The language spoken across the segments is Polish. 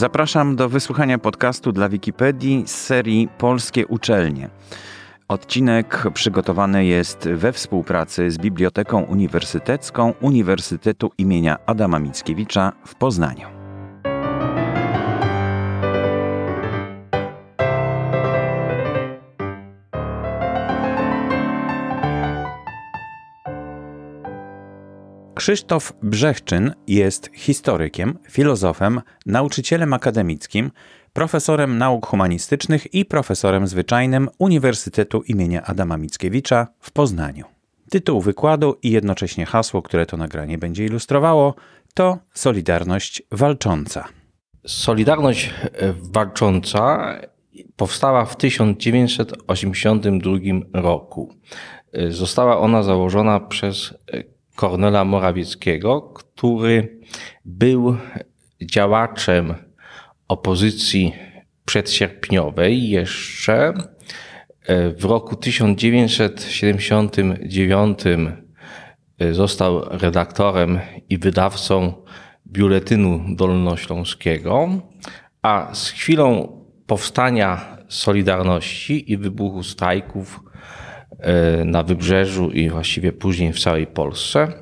Zapraszam do wysłuchania podcastu dla Wikipedii z serii Polskie Uczelnie. Odcinek przygotowany jest we współpracy z Biblioteką Uniwersytecką Uniwersytetu imienia Adama Mickiewicza w Poznaniu. Krzysztof Brzechczyn jest historykiem, filozofem, nauczycielem akademickim, profesorem nauk humanistycznych i profesorem zwyczajnym Uniwersytetu imienia Adama Mickiewicza w Poznaniu. Tytuł wykładu i jednocześnie hasło, które to nagranie będzie ilustrowało, to Solidarność Walcząca. Solidarność Walcząca powstała w 1982 roku. Została ona założona przez Kornela Morawieckiego, który był działaczem opozycji przedsierpniowej jeszcze w roku 1979 został redaktorem i wydawcą Biuletynu Dolnośląskiego, a z chwilą powstania Solidarności i wybuchu strajków E, na Wybrzeżu i właściwie później w całej Polsce.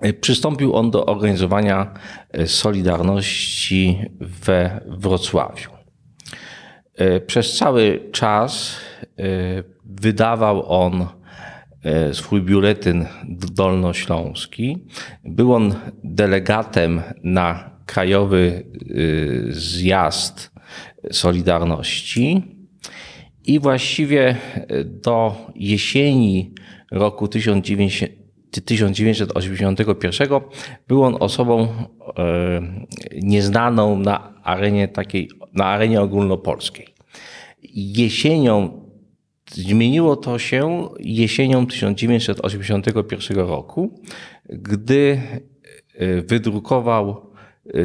E, przystąpił on do organizowania e, Solidarności we Wrocławiu. Przez cały czas wydawał on swój biuletyn dolnośląski. Był on delegatem na krajowy zjazd Solidarności i właściwie e, do jesieni roku 1981 był on osobą e, nieznaną na arenie takiej, na arenie ogólnopolskiej. Jesienią Zmieniło to się jesienią 1981 roku, gdy e, wydrukował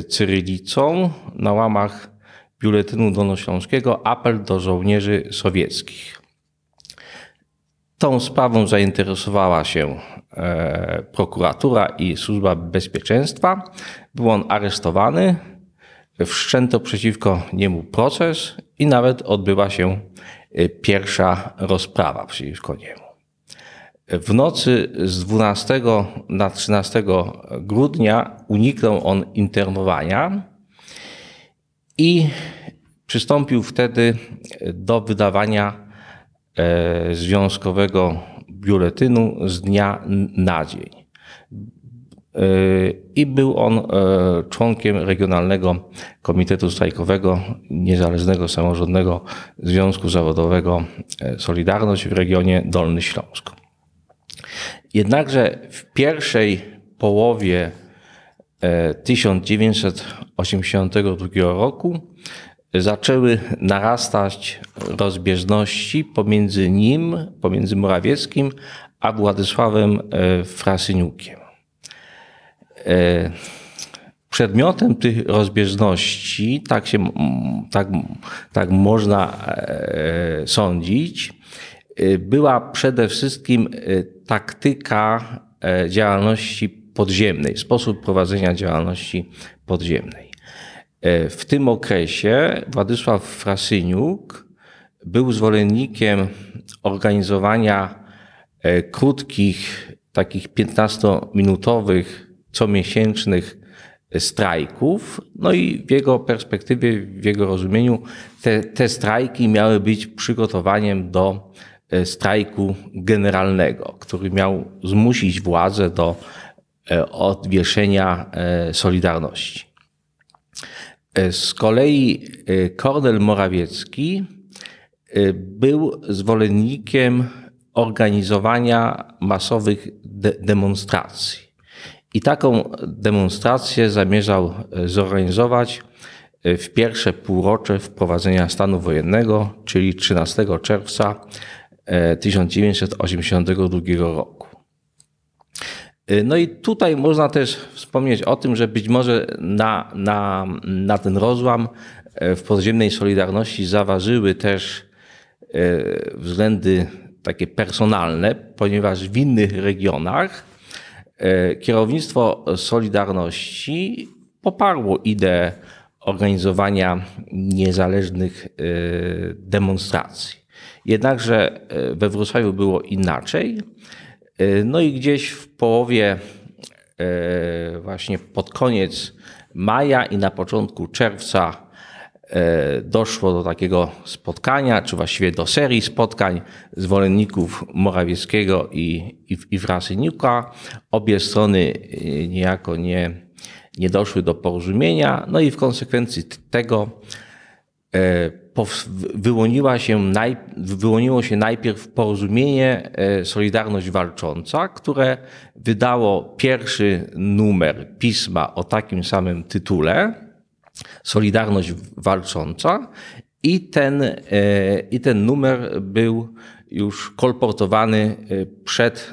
cyrylicą na łamach Biuletynu Dolnośląskiego apel do żołnierzy sowieckich. Tą sprawą zainteresowała się e, prokuratura i służba bezpieczeństwa. Był on aresztowany, wszczęto przeciwko niemu proces i nawet odbyła się e, pierwsza rozprawa przeciwko niemu. W nocy z 12 na 13 grudnia uniknął on internowania i przystąpił wtedy do wydawania e, związkowego biuletynu z dnia na dzień. E, I był on e, członkiem Regionalnego Komitetu Strajkowego Niezależnego Samorządnego Związku Zawodowego Solidarność w regionie Dolny Śląsk. Jednakże w pierwszej połowie 1982 roku zaczęły narastać rozbieżności pomiędzy nim, pomiędzy Morawieckim, a Władysławem e, Frasyniukiem. E, przedmiotem tych rozbieżności, tak, się, tak, tak można e, sądzić, była przede wszystkim taktyka działalności podziemnej, sposób prowadzenia działalności podziemnej. E, w tym okresie Władysław Frasyniuk był zwolennikiem organizowania e, krótkich, takich 15-minutowych, comiesięcznych strajków. No i w jego perspektywie, w jego rozumieniu, te, te strajki miały być przygotowaniem do e, strajku generalnego, który miał zmusić władzę do E, odwieszenia e, Solidarności. E, z kolei Kornel Morawiecki był zwolennikiem organizowania masowych de demonstracji. I taką demonstrację zamierzał zorganizować w pierwsze półrocze wprowadzenia stanu wojennego, czyli 13 czerwca 1982 roku. Y, no i tutaj można też wspomnieć o tym, że być może na, na, na ten rozłam y, w podziemnej Solidarności zaważyły też y, względy takie personalne, ponieważ w innych regionach kierownictwo Solidarności poparło ideę organizowania niezależnych demonstracji. Jednakże we Wrocławiu było inaczej. No i gdzieś w połowie, właśnie pod koniec maja i na początku czerwca E, doszło do takiego spotkania, czy właściwie do serii spotkań zwolenników Morawieckiego i, i, i Frasyniuka. Obie strony e, niejako nie, nie doszły do porozumienia, no i w konsekwencji tego e, wyłoniła się naj, wyłoniło się najpierw porozumienie Solidarność Walcząca, które wydało pierwszy numer pisma o takim samym tytule Solidarność Walcząca i ten, e, i ten numer był już kolportowany e, przed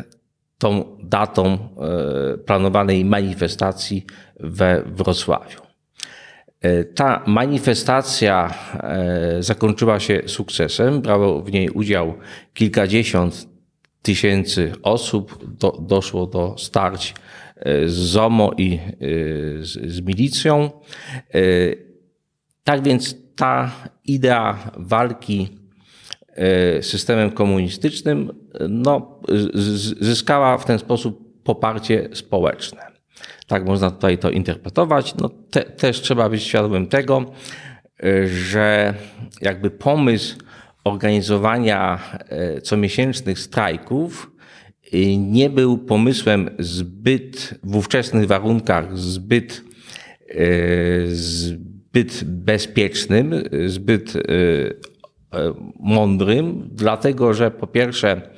tą datą e, planowanej manifestacji we Wrocławiu. Ta manifestacja zakończyła się sukcesem. Brało w niej udział kilkadziesiąt tysięcy osób. Do, doszło do starć z ZOMO i e, z, z milicją. E, tak więc ta idea walki e, systemem komunistycznym no, zyskała w ten sposób poparcie społeczne. Tak można tutaj to interpretować. No, te, też trzeba być świadomym tego, że jakby pomysł organizowania comiesięcznych strajków nie był pomysłem zbyt w ówczesnych warunkach zbyt, zbyt bezpiecznym, zbyt mądrym, dlatego że po pierwsze,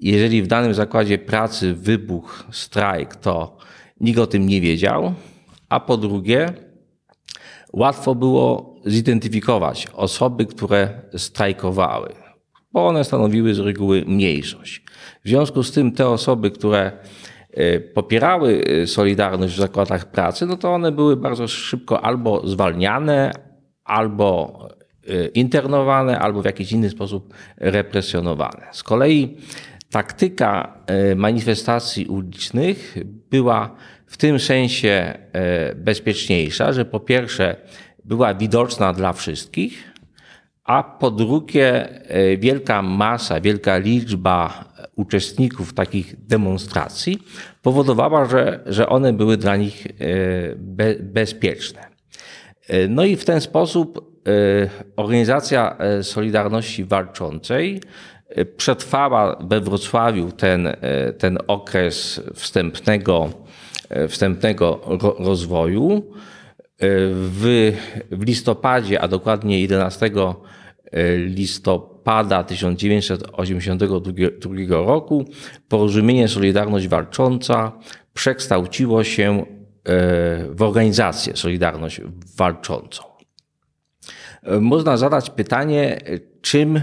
jeżeli w danym zakładzie pracy wybuchł strajk, to nikt o tym nie wiedział, a po drugie, łatwo było zidentyfikować osoby, które strajkowały, bo one stanowiły z reguły mniejszość. W związku z tym te osoby, które e, popierały e, Solidarność w zakładach pracy, no to one były bardzo szybko albo zwalniane, albo e, internowane, albo w jakiś inny sposób represjonowane. Z kolei taktyka manifestacji ulicznych była w tym sensie bezpieczniejsza, że po pierwsze była widoczna dla wszystkich, a po drugie wielka masa, wielka liczba uczestników takich demonstracji powodowała, że, że one były dla nich e, be, bezpieczne. E, no i w ten sposób e, Organizacja Solidarności Walczącej przetrwała we Wrocławiu ten, ten okres wstępnego, wstępnego rozwoju. W, w listopadzie, a dokładnie 11 listopada, listopada 1982 roku porozumienie Solidarność Walcząca przekształciło się e, w organizację Solidarność Walczącą. E, można zadać pytanie, czym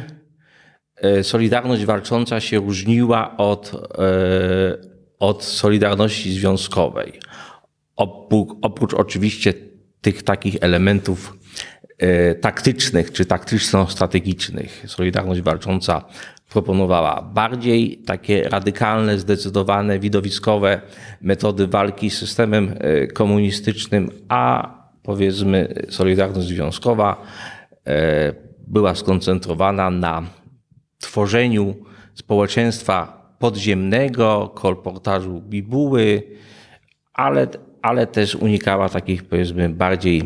e, Solidarność Walcząca się różniła od, od Solidarności Związkowej. Oprócz oczywiście tych takich elementów E, taktycznych czy taktyczno-strategicznych Solidarność Walcząca proponowała bardziej takie radykalne, zdecydowane, widowiskowe metody walki z systemem e, komunistycznym, a powiedzmy Solidarność Związkowa e, była skoncentrowana na tworzeniu społeczeństwa podziemnego, kolportażu bibuły, ale ale też unikała takich powiedzmy bardziej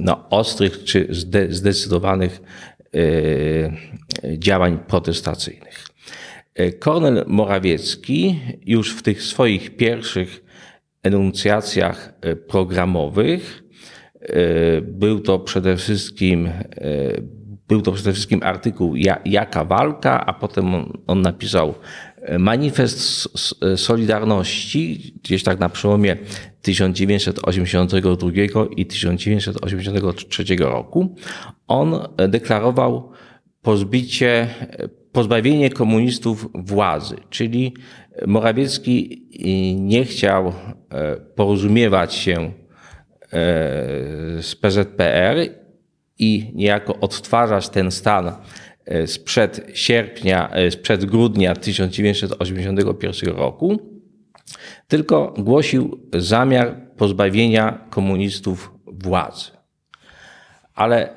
no, ostrych czy zdecydowanych e, działań protestacyjnych. E, Kornel Morawiecki już w tych swoich pierwszych enuncjacjach e, programowych był to przede wszystkim był to przede wszystkim artykuł Jaka walka, a potem on, on napisał manifest Solidarności, gdzieś tak na przełomie 1982 i 1983 roku. On deklarował pozbicie, pozbawienie komunistów władzy, czyli Morawiecki nie chciał e, porozumiewać się e, z PZPR i niejako odtwarzać ten stan sprzed sierpnia, e, sprzed grudnia 1981 roku, tylko głosił zamiar pozbawienia komunistów władzy. Ale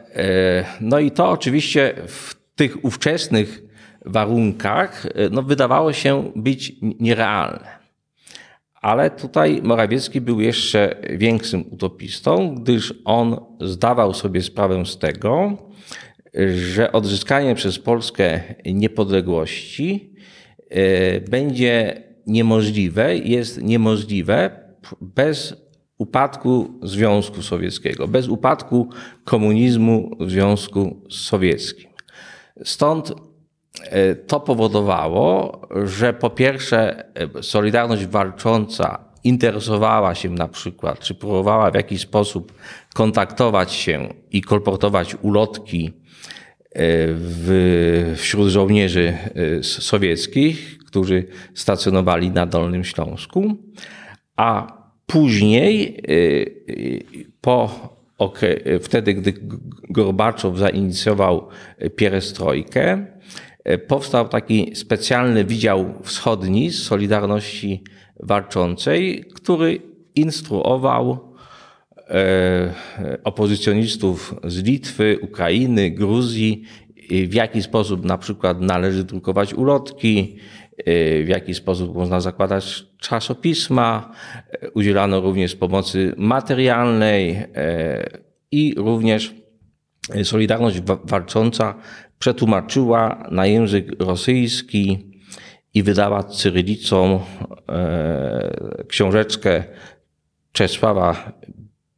no i to oczywiście w tych ówczesnych warunkach no, wydawało się być nierealne. Ale tutaj Morawiecki był jeszcze większym utopistą, gdyż on zdawał sobie sprawę z tego, że odzyskanie przez Polskę niepodległości e, będzie niemożliwe, jest niemożliwe bez upadku Związku Sowieckiego, bez upadku komunizmu w Związku Sowieckim. Stąd e, to powodowało, że po pierwsze e, Solidarność Walcząca interesowała się na przykład, czy próbowała w jakiś sposób kontaktować się i kolportować ulotki w, wśród żołnierzy e, sowieckich, którzy stacjonowali na Dolnym Śląsku, a później, e, po wtedy, gdy Gorbaczow zainicjował pierestrojkę, e, powstał taki specjalny Wydział Wschodni z Solidarności Walczącej, który instruował E, opozycjonistów z Litwy, Ukrainy, Gruzji, w jaki sposób na przykład należy drukować ulotki, e, w jaki sposób można zakładać czasopisma. E, udzielano również pomocy materialnej i również Solidarność Walcząca przetłumaczyła na język rosyjski i wydała cyrylicą książeczkę Czesława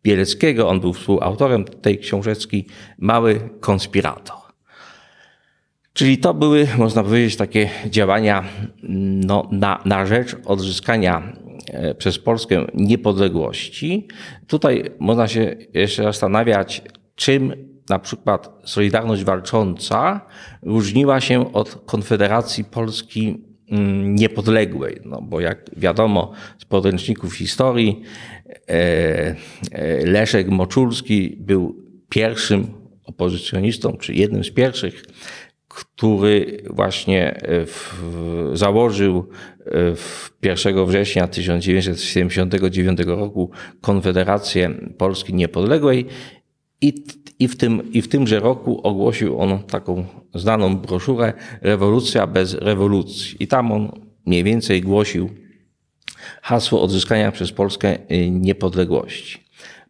Bieleckiego. On był współautorem tej książeczki Mały konspirator. Czyli to były, można powiedzieć, takie działania no, na, na rzecz odzyskania e, przez Polskę niepodległości. Tutaj można się jeszcze zastanawiać, czym na przykład Solidarność Walcząca różniła się od Konfederacji Polski mm, Niepodległej. No, bo jak wiadomo z podręczników historii, E, e, Leszek Moczulski był pierwszym opozycjonistą, czy jednym z pierwszych, który właśnie e, w, założył w 1 września 1979 roku Konfederację Polski Niepodległej i, i, w tym, i w tymże roku ogłosił on taką znaną broszurę Rewolucja bez rewolucji. I tam on mniej więcej głosił hasło odzyskania przez Polskę y, niepodległości.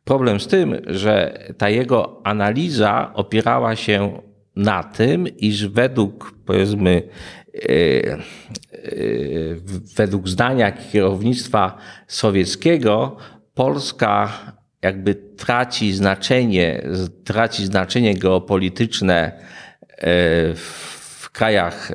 Problem z tym, że ta jego analiza opierała się na tym, iż według, powiedzmy, y, y, według zdania kierownictwa sowieckiego, Polska jakby traci znaczenie, traci znaczenie geopolityczne w krajach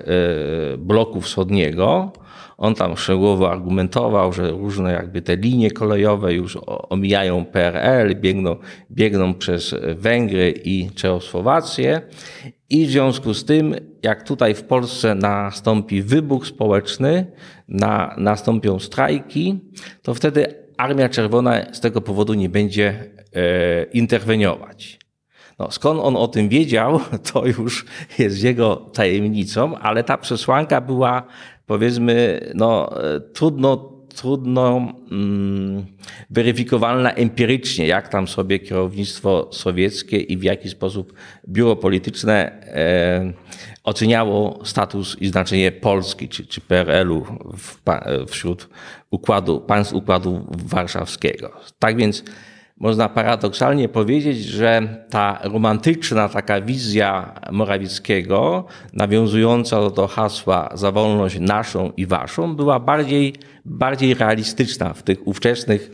bloku wschodniego, on tam szczegółowo argumentował, że różne jakby te linie kolejowe już omijają PRL, biegną, biegną przez Węgry i Czechosłowację. I w związku z tym, jak tutaj w Polsce nastąpi wybuch społeczny, na, nastąpią strajki, to wtedy Armia Czerwona z tego powodu nie będzie e, interweniować. No, skąd on o tym wiedział, to już jest jego tajemnicą, ale ta przesłanka była powiedzmy, no, trudno, trudno mm, weryfikowalna empirycznie, jak tam sobie kierownictwo sowieckie i w jaki sposób biuro polityczne e, oceniało status i znaczenie Polski czy, czy PRL-u w, wśród układu, państw Układu Warszawskiego. Tak więc można paradoksalnie powiedzieć, że ta romantyczna taka wizja Morawieckiego, nawiązująca do hasła za wolność naszą i waszą, była bardziej, bardziej realistyczna w tych ówczesnych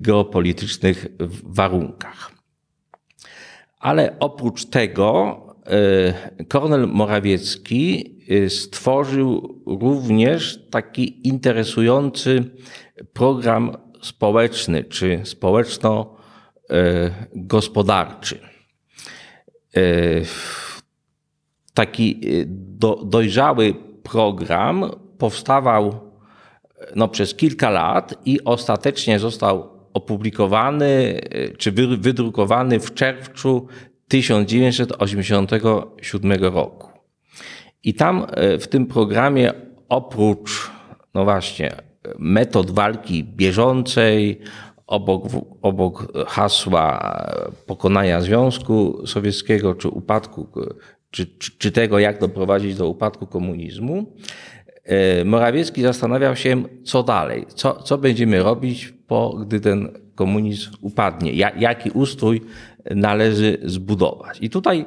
geopolitycznych warunkach. Ale oprócz tego Kornel Morawiecki e, stworzył również taki interesujący program społeczny czy społeczno-gospodarczy. E, taki e, do, dojrzały program powstawał no, przez kilka lat i ostatecznie został opublikowany e, czy wydrukowany w czerwcu 1987 roku. I tam w tym programie oprócz, no właśnie, metod walki bieżącej, obok, obok hasła pokonania Związku Sowieckiego czy upadku, czy, czy, czy tego, jak doprowadzić do upadku komunizmu, e, Morawiecki zastanawiał się, co dalej, co, co będziemy robić, po, gdy ten komunizm upadnie, jaki ustrój należy zbudować. I tutaj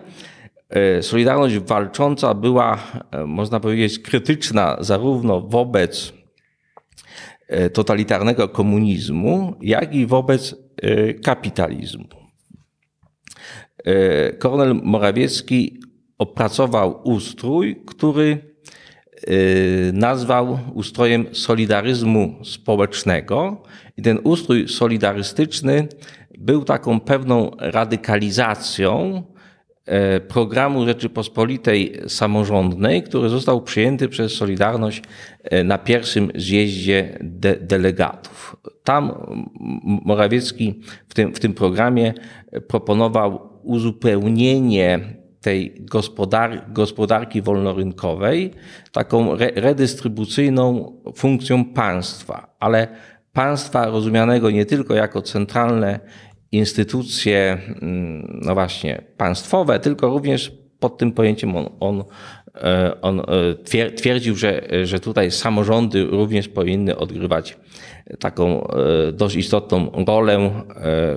e, Solidarność walcząca była, e, można powiedzieć, krytyczna zarówno wobec E, totalitarnego komunizmu, jak i wobec e, kapitalizmu. E, Kornel Morawiecki opracował ustrój, który nazwał ustrojem solidaryzmu społecznego i ten ustrój solidarystyczny był taką pewną radykalizacją E, programu Rzeczypospolitej Samorządnej, który został przyjęty przez Solidarność e, na pierwszym zjeździe de delegatów. Tam Morawiecki w tym, w tym programie proponował uzupełnienie tej gospodar gospodarki wolnorynkowej taką re redystrybucyjną funkcją państwa, ale państwa rozumianego nie tylko jako centralne instytucje, mm, no właśnie, państwowe, tylko również pod tym pojęciem on, on, e, on e, twierdził, że, że tutaj samorządy również powinny odgrywać taką e, dość istotną rolę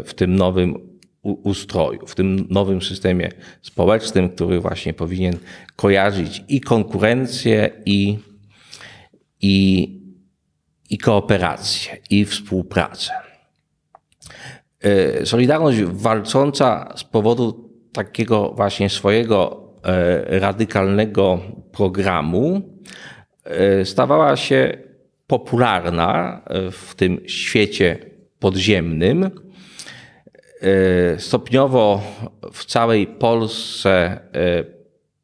w tym nowym ustroju, w tym nowym systemie społecznym, który właśnie powinien kojarzyć i konkurencję, i, i, i kooperację, i współpracę. E, Solidarność walcząca z powodu takiego właśnie swojego e, radykalnego programu e, stawała się popularna w tym świecie podziemnym. Stopniowo w całej Polsce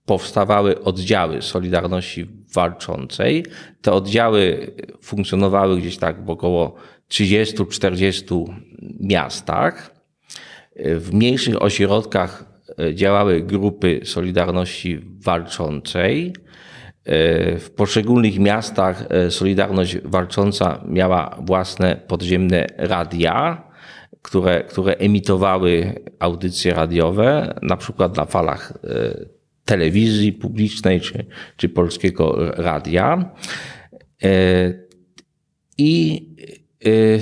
powstawały oddziały Solidarności Walczącej. Te oddziały funkcjonowały gdzieś tak w około 30-40 miastach. W mniejszych ośrodkach e, działały grupy Solidarności Walczącej. E, w poszczególnych miastach e, Solidarność Walcząca miała własne podziemne radia, które, które emitowały audycje radiowe, na przykład na falach telewizji publicznej czy, czy polskiego radia. I Y,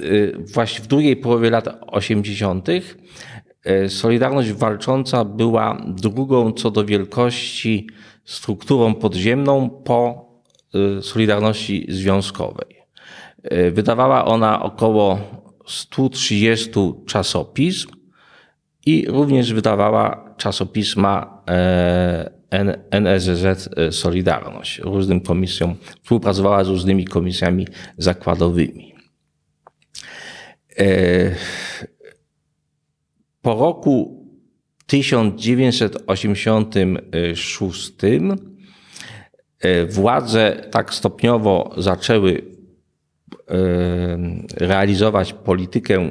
y, właśnie w drugiej połowie lat 80. Y, Solidarność Walcząca była drugą co do wielkości strukturą podziemną po Solidarności Związkowej. Wydawała ona około 130 czasopism i również wydawała czasopisma e, NSZZ e, Solidarność. Różnym komisjom współpracowała z różnymi komisjami zakładowymi. E, po roku 1986 e, władze tak stopniowo zaczęły realizować politykę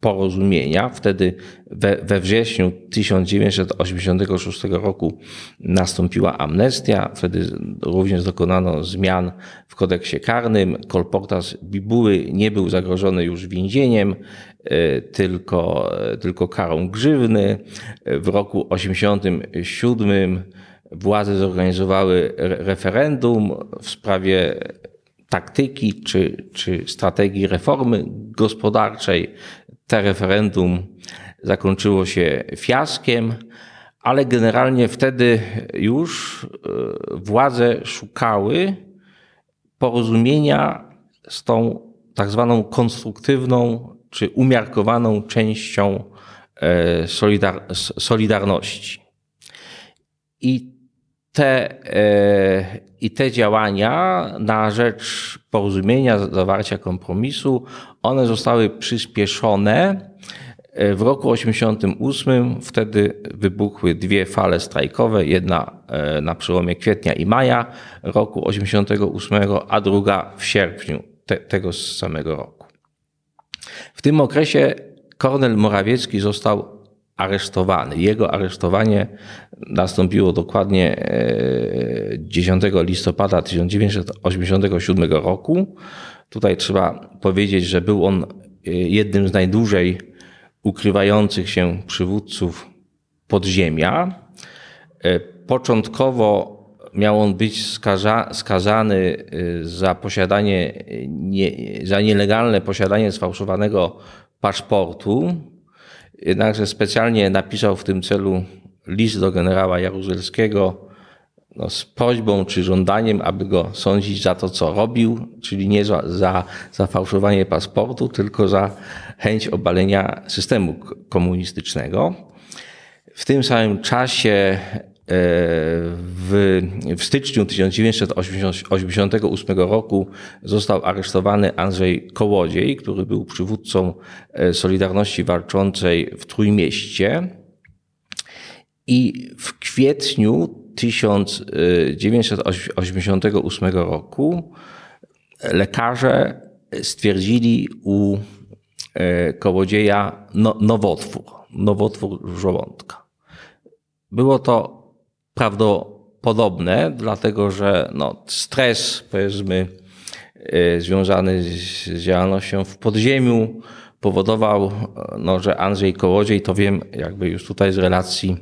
porozumienia. Wtedy we, we wrześniu 1986 roku nastąpiła amnestia. Wtedy również dokonano zmian w kodeksie karnym. Kolportas Bibuły nie był zagrożony już więzieniem, e, tylko, tylko karą grzywny. W roku 1987 władze zorganizowały referendum w sprawie taktyki czy, czy strategii reformy gospodarczej te referendum zakończyło się fiaskiem, ale generalnie wtedy już e, władze szukały porozumienia z tą tak zwaną konstruktywną czy umiarkowaną częścią e, solidar Solidarności. I te, e, I te działania na rzecz porozumienia, zawarcia kompromisu, one zostały przyspieszone e, w roku 1988. Wtedy wybuchły dwie fale strajkowe, jedna e, na przełomie kwietnia i maja roku 1988, a druga w sierpniu te, tego samego roku. W tym okresie Kornel Morawiecki został aresztowany. Jego aresztowanie nastąpiło dokładnie 10 e, listopada 1987 roku. Tutaj trzeba powiedzieć, że był on jednym z najdłużej ukrywających się przywódców podziemia. Początkowo miał on być skaza, skazany za posiadanie, nie, za nielegalne posiadanie sfałszowanego paszportu. Jednakże specjalnie napisał w tym celu list do generała Jaruzelskiego no, z prośbą czy żądaniem, aby go sądzić za to, co robił, czyli nie za, za, za fałszowanie paszportu, tylko za chęć obalenia systemu komunistycznego. W tym samym czasie w, w styczniu 1988 roku został aresztowany Andrzej Kołodziej, który był przywódcą e, Solidarności Walczącej w Trójmieście. I w kwietniu 1988 roku lekarze stwierdzili u e, Kołodzieja no, nowotwór, nowotwór żołądka. Było to prawdopodobne, dlatego że no, stres, powiedzmy, e, związany z działalnością w podziemiu powodował, no, że Andrzej Kołodziej, to wiem jakby już tutaj z relacji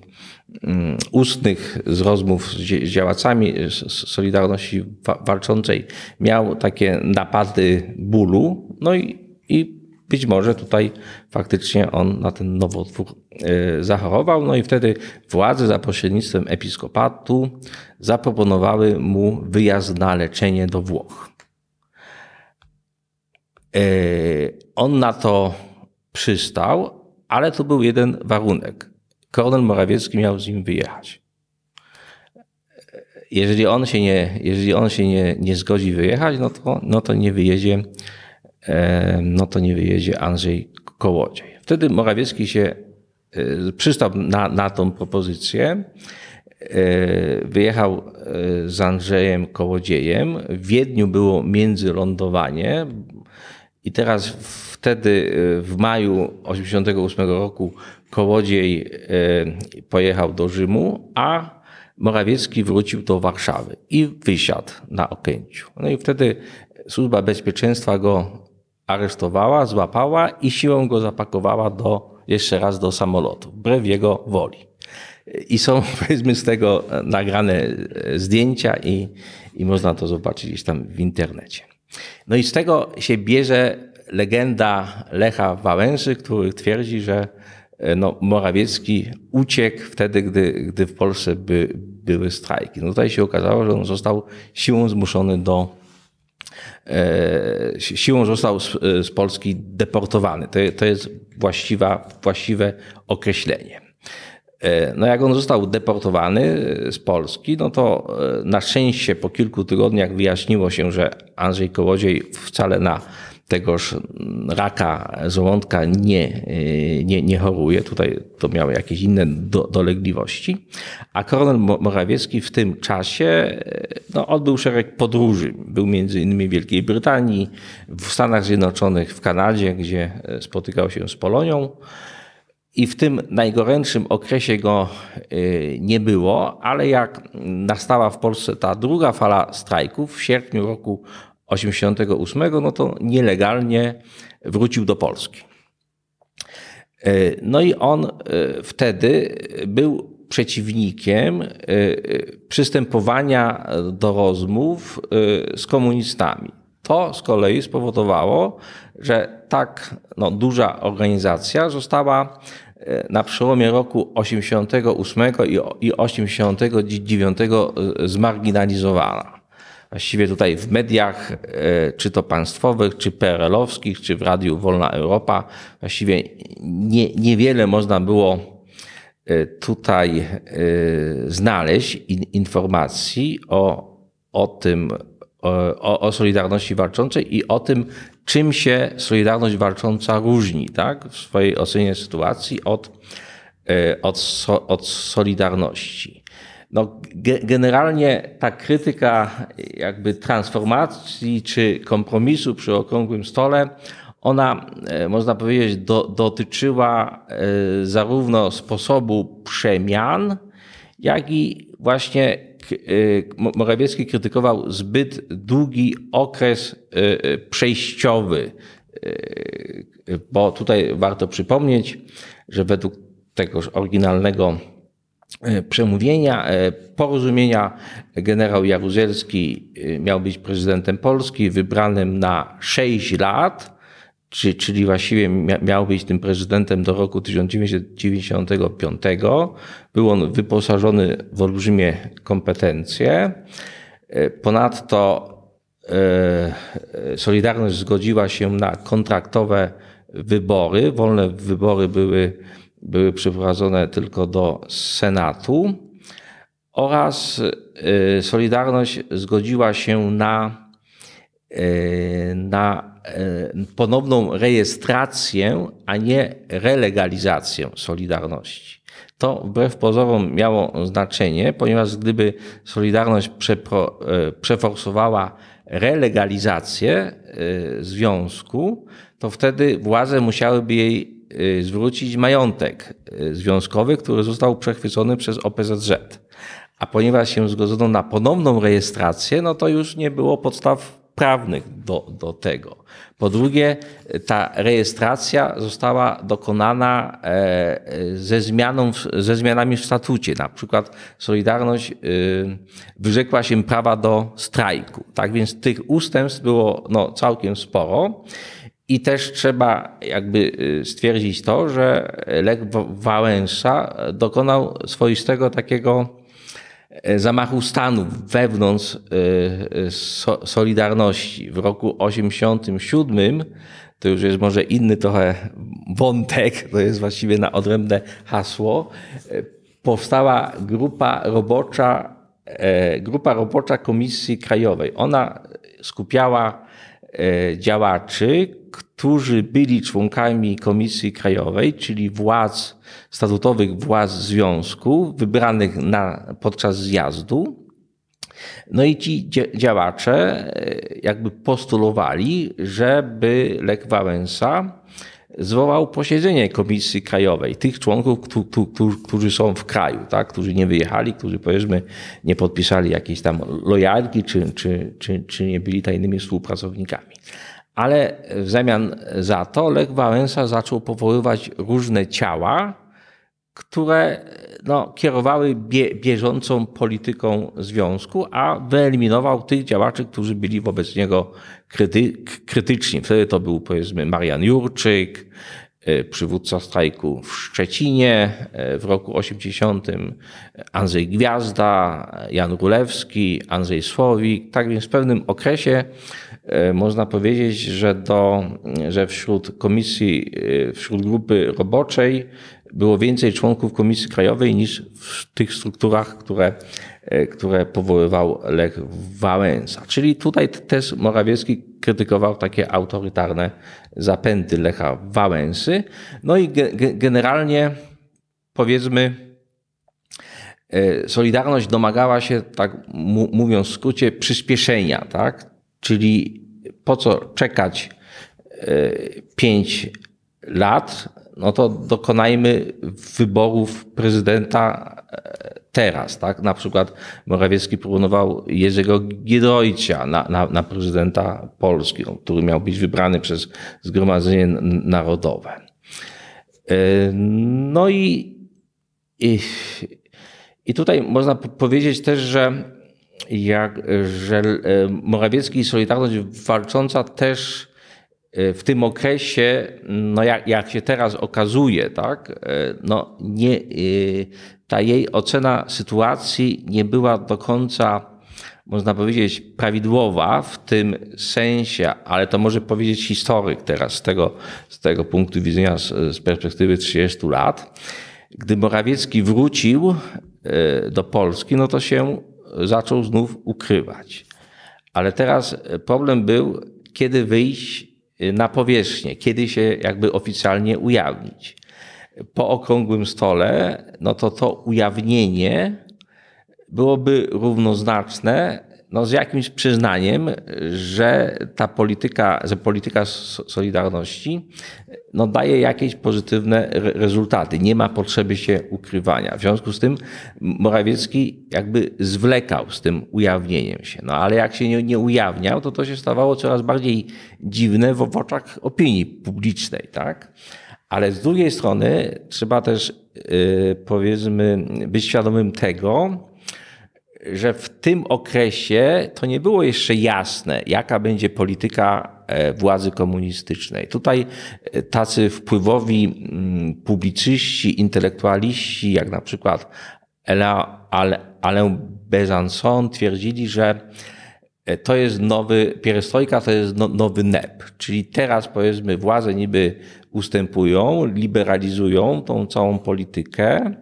mm, ustnych, z rozmów z działaczami Solidarności Walczącej, miał takie napady bólu, no i, i być może tutaj faktycznie on na ten nowotwór e, zachorował. No i wtedy władze za pośrednictwem episkopatu zaproponowały mu wyjazd na leczenie do Włoch. E, on na to przystał, ale to był jeden warunek. Kornel Morawiecki miał z nim wyjechać. Jeżeli on się nie, jeżeli on się nie, nie zgodzi wyjechać, no to, no to nie wyjedzie no to nie wyjedzie Andrzej Kołodziej. Wtedy Morawiecki się e, przystał na, na tą propozycję. E, wyjechał e, z Andrzejem Kołodziejem. W Wiedniu było międzylądowanie i teraz wtedy w maju 1988 roku Kołodziej pojechał do Rzymu, a Morawiecki wrócił do Warszawy i wysiadł na Okęciu. No i wtedy służba bezpieczeństwa go aresztowała, złapała i siłą go zapakowała do, jeszcze raz do samolotu, wbrew jego woli. I są powiedzmy z tego nagrane zdjęcia i, i można to zobaczyć gdzieś tam w internecie. No i z tego się bierze legenda Lecha Wałęsy, który twierdzi, że no, Morawiecki uciekł wtedy, gdy, gdy w Polsce by, były strajki. No tutaj się okazało, że on został siłą zmuszony do E, siłą został z, e, z Polski deportowany. To, to jest właściwa, właściwe określenie. E, no jak on został deportowany z Polski, no to na szczęście po kilku tygodniach wyjaśniło się, że Andrzej Kołodziej wcale na tegoż raka żołądka nie, nie, nie choruje. Tutaj to miały jakieś inne do, dolegliwości. A Kornel Morawiecki w tym czasie no, odbył szereg podróży. Był między innymi w Wielkiej Brytanii, w Stanach Zjednoczonych, w Kanadzie, gdzie spotykał się z Polonią. I w tym najgorętszym okresie go y, nie było, ale jak nastała w Polsce ta druga fala strajków w sierpniu roku 88, no to nielegalnie wrócił do Polski. E, no i on e, wtedy był przeciwnikiem e, przystępowania do rozmów z komunistami. To z kolei spowodowało, że tak no, duża organizacja została na przełomie roku 88 i 89 zmarginalizowana właściwie tutaj w mediach, e, czy to państwowych, czy PRL-owskich, czy w Radiu Wolna Europa, właściwie nie, niewiele można było e, tutaj e, znaleźć informacji o, o tym, o, o Solidarności Walczącej i o tym, czym się Solidarność Walcząca różni tak, w swojej ocenie sytuacji od, od, od Solidarności. No, generalnie ta krytyka jakby transformacji czy kompromisu przy okrągłym stole, ona, e, można powiedzieć, do, dotyczyła e, zarówno sposobu przemian, jak i właśnie Morawiecki krytykował zbyt długi okres przejściowy, bo tutaj warto przypomnieć, że według tegoż oryginalnego przemówienia, porozumienia generał Jaruzelski miał być prezydentem Polski, wybranym na 6 lat czyli właściwie miał być tym prezydentem do roku 1995. Był on wyposażony w olbrzymie kompetencje. E, ponadto e, Solidarność zgodziła się na kontraktowe wybory. Wolne wybory były, były przeprowadzone tylko do Senatu. Oraz e, Solidarność zgodziła się na, na E, ponowną rejestrację, a nie relegalizację Solidarności. To wbrew pozorom miało znaczenie, ponieważ gdyby Solidarność przepro, przeforsowała relegalizację związku, to wtedy władze musiałyby jej zwrócić majątek związkowy, który został przechwycony przez OPZZ. A ponieważ się zgodzono na ponowną rejestrację, no to już nie było podstaw prawnych do, do tego. Po drugie, ta rejestracja została dokonana e, ze, zmianą, ze zmianami w statucie. Na przykład Solidarność e, wyrzekła się prawa do strajku. Tak więc tych ustępstw było no, całkiem sporo. I też trzeba jakby e, stwierdzić to, że Lech Wałęsa dokonał swoistego takiego E, zamachu stanu wewnątrz e, e, Solidarności. W roku 87 to już jest może inny trochę wątek, to jest właściwie na odrębne hasło, powstała grupa robocza, grupa robocza Komisji Krajowej. Ona skupiała działaczy, którzy byli członkami Komisji Krajowej, czyli władz statutowych władz związku, wybranych na, podczas zjazdu. No i ci działacze e, jakby postulowali, żeby Lech Wałęsa zwołał posiedzenie Komisji Krajowej, tych członków, którzy są w kraju, tak? którzy nie wyjechali, którzy powiedzmy nie podpisali jakiejś tam lojalki, czy, czy, czy, czy nie byli tajnymi współpracownikami. Ale w zamian za to Lech Wałęsa zaczął powoływać różne ciała, które no, kierowały bie, bieżącą polityką związku, a wyeliminował tych działaczy, którzy byli wobec niego kryty, krytyczni. Wtedy to był powiedzmy Marian Jurczyk, e, przywódca strajku w Szczecinie e, w roku 80, Andrzej Gwiazda, Jan Rulewski, Andrzej Słowik. Tak więc w pewnym okresie e, można powiedzieć, że, do, że wśród komisji, wśród grupy roboczej było więcej członków Komisji Krajowej niż w tych strukturach, które, e, które powoływał Lech Wałęsa. Czyli tutaj też Morawiecki krytykował takie autorytarne zapędy Lecha Wałęsy. No i ge generalnie powiedzmy, e, Solidarność domagała się, tak mówiąc w skrócie, przyspieszenia, tak? Czyli po co czekać e, pięć lat no to dokonajmy wyborów prezydenta e, teraz. Tak? Na przykład Morawiecki proponował Jerzego Giedroycia na, na, na prezydenta Polski, który miał być wybrany przez Zgromadzenie Narodowe. E, no i, i, i tutaj można powiedzieć też, że, jak, że e, Morawiecki i Solidarność walcząca też w tym okresie, no jak, jak się teraz okazuje, tak, e, no nie, e, ta jej ocena sytuacji nie była do końca, można powiedzieć, prawidłowa w tym sensie, ale to może powiedzieć historyk teraz z tego, z tego punktu widzenia, z, z perspektywy 30 lat. Gdy Morawiecki wrócił do Polski, no to się zaczął znów ukrywać. Ale teraz problem był, kiedy wyjść na powierzchnię, kiedy się jakby oficjalnie ujawnić. Po okrągłym stole, no to to ujawnienie byłoby równoznaczne no, z jakimś przyznaniem, że ta polityka, że polityka Solidarności no, daje jakieś pozytywne rezultaty. Nie ma potrzeby się ukrywania. W związku z tym Morawiecki jakby zwlekał z tym ujawnieniem się. No ale jak się nie, nie ujawniał, to to się stawało coraz bardziej dziwne w, w oczach opinii publicznej. Tak? Ale z drugiej strony trzeba też, yy, powiedzmy, być świadomym tego, że w tym okresie to nie było jeszcze jasne, jaka będzie polityka e, władzy komunistycznej. Tutaj e, tacy wpływowi mm, publicyści, intelektualiści, jak na przykład Alain Besançon twierdzili, że e, to jest nowy, pierestrojka to jest no, nowy NEP, czyli teraz powiedzmy władze niby ustępują, liberalizują tą całą politykę,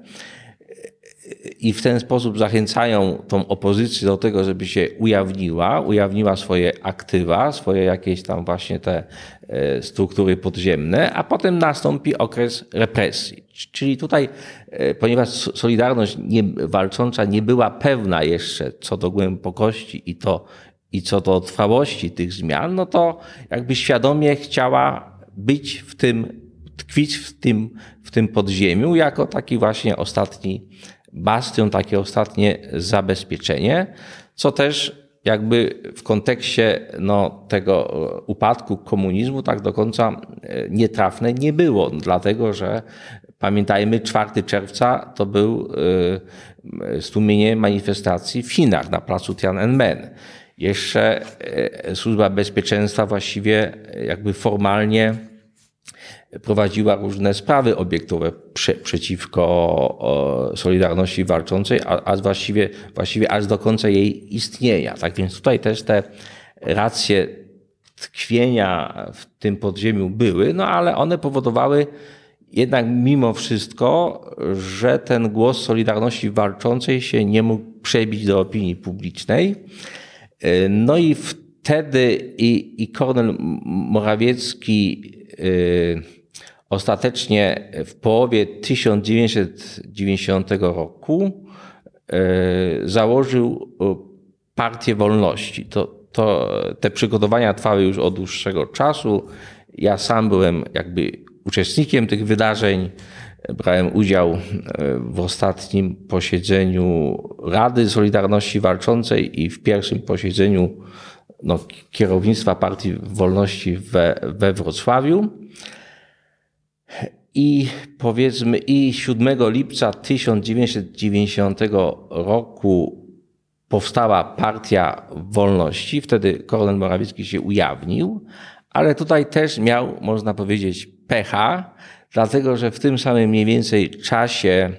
i w ten sposób zachęcają tą opozycję do tego, żeby się ujawniła, ujawniła swoje aktywa, swoje jakieś tam właśnie te e, struktury podziemne, a potem nastąpi okres represji. Czyli tutaj, e, ponieważ Solidarność nie, walcząca nie była pewna jeszcze co do głębokości i to, i co do trwałości tych zmian, no to jakby świadomie chciała być w tym, tkwić w tym, w tym podziemiu jako taki właśnie ostatni bastion, takie ostatnie zabezpieczenie, co też jakby w kontekście no, tego upadku komunizmu tak do końca e, nietrafne nie było, dlatego że pamiętajmy, 4 czerwca to był e, stłumienie manifestacji w Chinach na placu Tiananmen. Jeszcze e, służba bezpieczeństwa właściwie jakby formalnie prowadziła różne sprawy obiektowe prze, przeciwko Solidarności Walczącej, a, a właściwie, właściwie aż do końca jej istnienia. Tak więc tutaj też te racje tkwienia w tym podziemiu były, no ale one powodowały jednak mimo wszystko, że ten głos Solidarności Walczącej się nie mógł przebić do opinii publicznej. No i wtedy i, i Kornel Morawiecki yy, Ostatecznie w połowie 1990 roku e, założył e, Partię Wolności. To, to, te przygotowania trwały już od dłuższego czasu. Ja sam byłem jakby uczestnikiem tych wydarzeń. Brałem udział e, w ostatnim posiedzeniu Rady Solidarności Walczącej i w pierwszym posiedzeniu no, kierownictwa Partii Wolności we, we Wrocławiu. I powiedzmy, i 7 lipca 1990 roku powstała Partia Wolności. Wtedy Kornel Morawiecki się ujawnił, ale tutaj też miał, można powiedzieć, pecha, dlatego że w tym samym mniej więcej czasie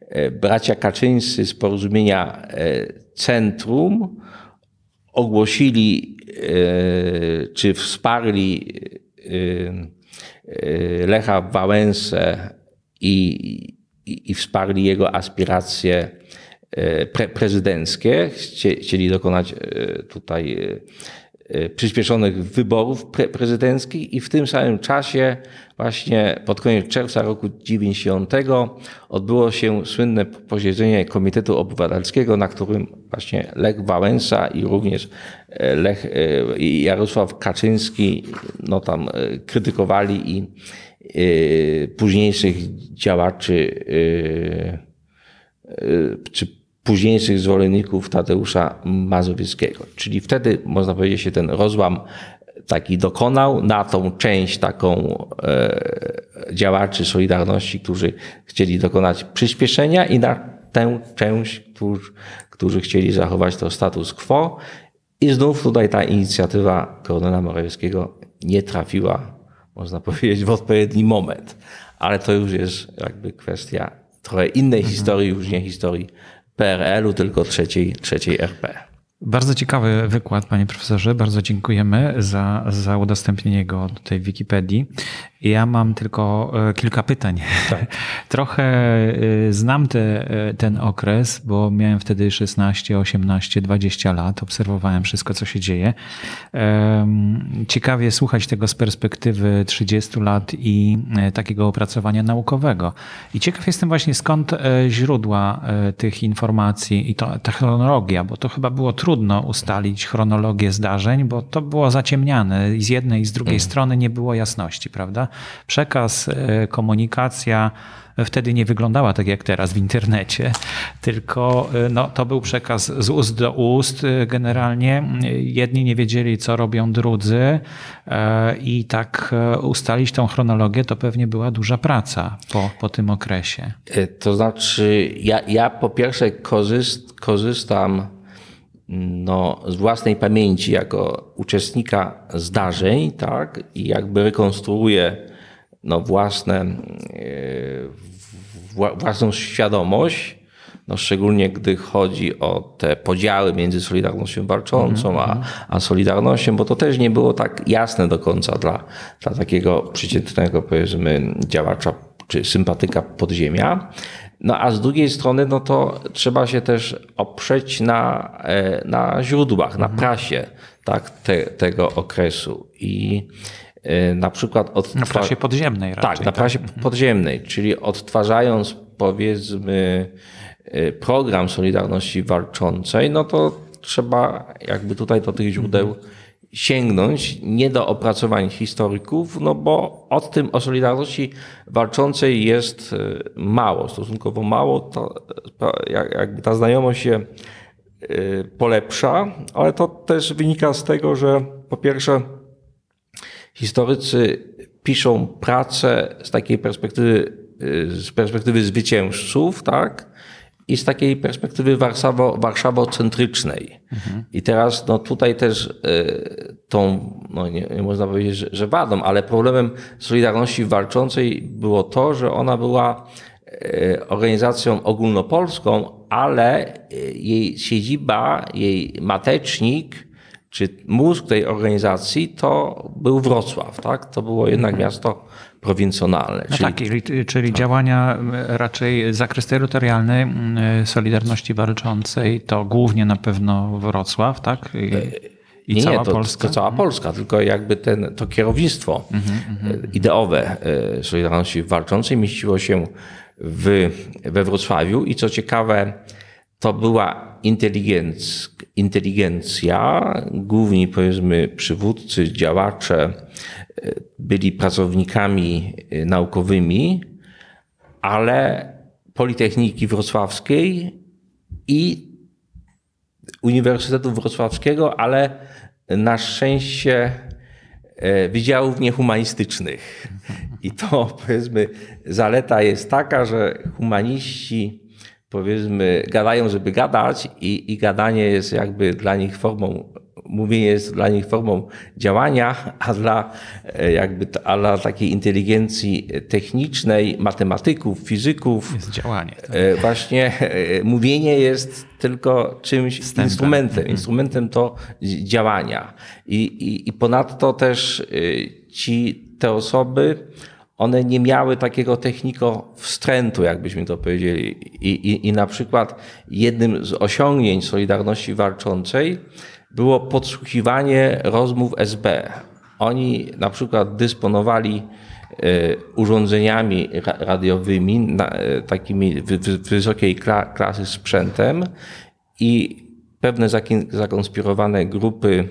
e, bracia Kaczyńscy z porozumienia e, Centrum ogłosili e, czy wsparli Lecha Wałęsę i, i, i wsparli jego aspiracje y, pre, prezydenckie. Chcieli dokonać y, tutaj przyspieszonych wyborów pre prezydenckich i w tym samym czasie, właśnie pod koniec czerwca roku 90, odbyło się słynne posiedzenie Komitetu Obywatelskiego, na którym właśnie Lech Wałęsa i również e, Lech e, i Jarosław Kaczyński no tam e, krytykowali i późniejszych działaczy czy późniejszych zwolenników Tadeusza Mazowieckiego. Czyli wtedy, można powiedzieć, się ten rozłam taki dokonał na tą część taką e, działaczy Solidarności, którzy chcieli dokonać przyspieszenia i na tę część, którzy, którzy chcieli zachować to status quo. I znów tutaj ta inicjatywa Kornela Morawieckiego nie trafiła, można powiedzieć, w odpowiedni moment. Ale to już jest jakby kwestia trochę innej mhm. historii, już nie historii PRL-u, tylko trzeciej, trzeciej RP. Bardzo ciekawy wykład, panie profesorze. Bardzo dziękujemy za, za udostępnienie go do tej Wikipedii. Ja mam tylko e, kilka pytań. Tak. Trochę e, znam te, e, ten okres, bo miałem wtedy 16, 18, 20 lat. Obserwowałem wszystko, co się dzieje. Ciekawie słuchać tego z perspektywy 30 lat i takiego opracowania naukowego. I ciekaw jestem właśnie skąd źródła tych informacji i to technologia, bo to chyba było trudne trudno ustalić chronologię zdarzeń, bo to było zaciemniane i z jednej i z drugiej mhm. strony nie było jasności, prawda? Przekaz, e, komunikacja wtedy nie wyglądała tak jak teraz w internecie, tylko y, no, to był przekaz z ust do ust y, generalnie. Jedni nie wiedzieli, co robią drudzy i tak ustalić tą chronologię to pewnie była duża praca po, po tym okresie. E, to znaczy, ja, ja po pierwsze korzyst, korzystam no, z własnej pamięci jako uczestnika zdarzeń, tak, i jakby rekonstruuję no, własne własną świadomość, no szczególnie gdy chodzi o te podziały między Solidarnością Walczącą mm -hmm. a, mhm. a Solidarnością, bo to też nie było tak jasne do końca dla, dla takiego przeciętnego, powiedzmy, działacza czy sympatyka podziemia. No a z drugiej strony, no to trzeba się też oprzeć na, e, na źródłach, na mhm. prasie tak, te, tego okresu. I Y, na przykład odtwa- Na prasie podziemnej raczej. Tak, na prasie tak. podziemnej, czyli odtwarzając powiedzmy y, program Solidarności Walczącej, no to trzeba jakby tutaj do tych źródeł sięgnąć, nie do opracowań historyków, no bo o tym o Solidarności Walczącej jest y, mało, stosunkowo mało, to jakby ta znajomość się polepsza, ale to też wynika z tego, że po pierwsze historycy piszą pracę z takiej perspektywy, z perspektywy zwycięzców, tak? I z takiej perspektywy Warszawo, warszawocentrycznej. Mhm. I teraz no, tutaj też y, tą, no nie, nie można powiedzieć, że, że wadą, ale problemem Solidarności Walczącej było to, że ona była y, organizacją ogólnopolską, ale jej siedziba, jej matecznik czy mózg tej organizacji to był Wrocław, tak? To było jednak mhm. miasto prowincjonalne. No czyli, tak, czyli działania raczej zakres terytorialny Solidarności Walczącej to głównie na pewno Wrocław, tak? I, i nie, cała nie, to, Polska? to cała Polska, tylko jakby ten, to kierownictwo mhm, mhm. ideowe e, Solidarności Walczącej mieściło się w, we Wrocławiu i co ciekawe, to była inteligenc, inteligencja, główni powiedzmy przywódcy, działacze e, byli pracownikami e, naukowymi, ale Politechniki Wrocławskiej i Uniwersytetu Wrocławskiego, ale na szczęście e, wydziałów niehumanistycznych. I to powiedzmy zaleta jest taka, że humaniści powiedzmy, gadają, żeby gadać i, i gadanie jest jakby dla nich formą, mówienie jest dla nich formą działania, a dla e, jakby, a dla takiej inteligencji technicznej, matematyków, fizyków. Jest działanie. Tak. Właśnie e, mówienie jest tylko czymś, Wstępem. instrumentem. Mhm. Instrumentem to działania. I, i, i ponadto też ci, te osoby, one nie miały takiego techniko wstrętu, jakbyśmy to powiedzieli. I, i, I na przykład jednym z osiągnięć Solidarności Walczącej było podsłuchiwanie rozmów SB. Oni na przykład dysponowali e, urządzeniami radiowymi, e, takimi wysokiej klasy sprzętem i pewne zakonspirowane grupy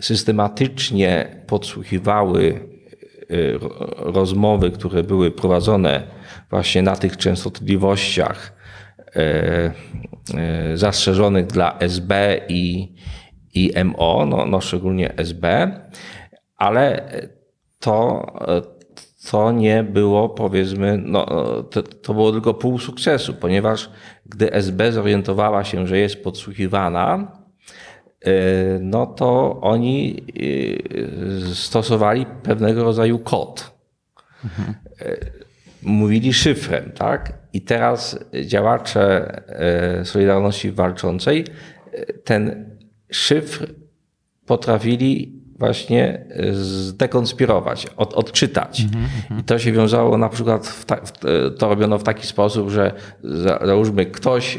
systematycznie podsłuchiwały Y, rozmowy, które były prowadzone właśnie na tych częstotliwościach zastrzeżonych dla SB i, i MO, no, no szczególnie SB, ale to, to nie było powiedzmy, no, to, to było tylko pół sukcesu, ponieważ gdy SB zorientowała się, że jest podsłuchiwana, E, no to oni e, stosowali pewnego rodzaju kod. Mhm. Mówili szyfrem, tak? I teraz działacze Solidarności Walczącej ten szyfr potrafili właśnie zdekonspirować, od, odczytać. Mm -hmm. I to się wiązało na przykład, w ta, w, to robiono w taki sposób, że załóżmy ktoś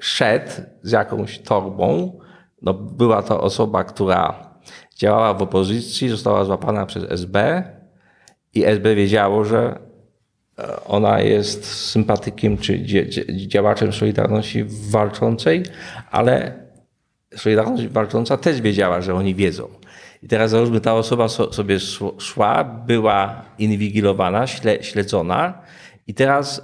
szedł z jakąś torbą, no, była to osoba, która działała w opozycji, została złapana przez SB i SB wiedziało, że e, ona jest sympatykiem czy działaczem Solidarności Walczącej, ale Solidarność Walcząca też wiedziała, że oni wiedzą. I teraz załóżmy, ta osoba sobie szła, była inwigilowana, śledzona i teraz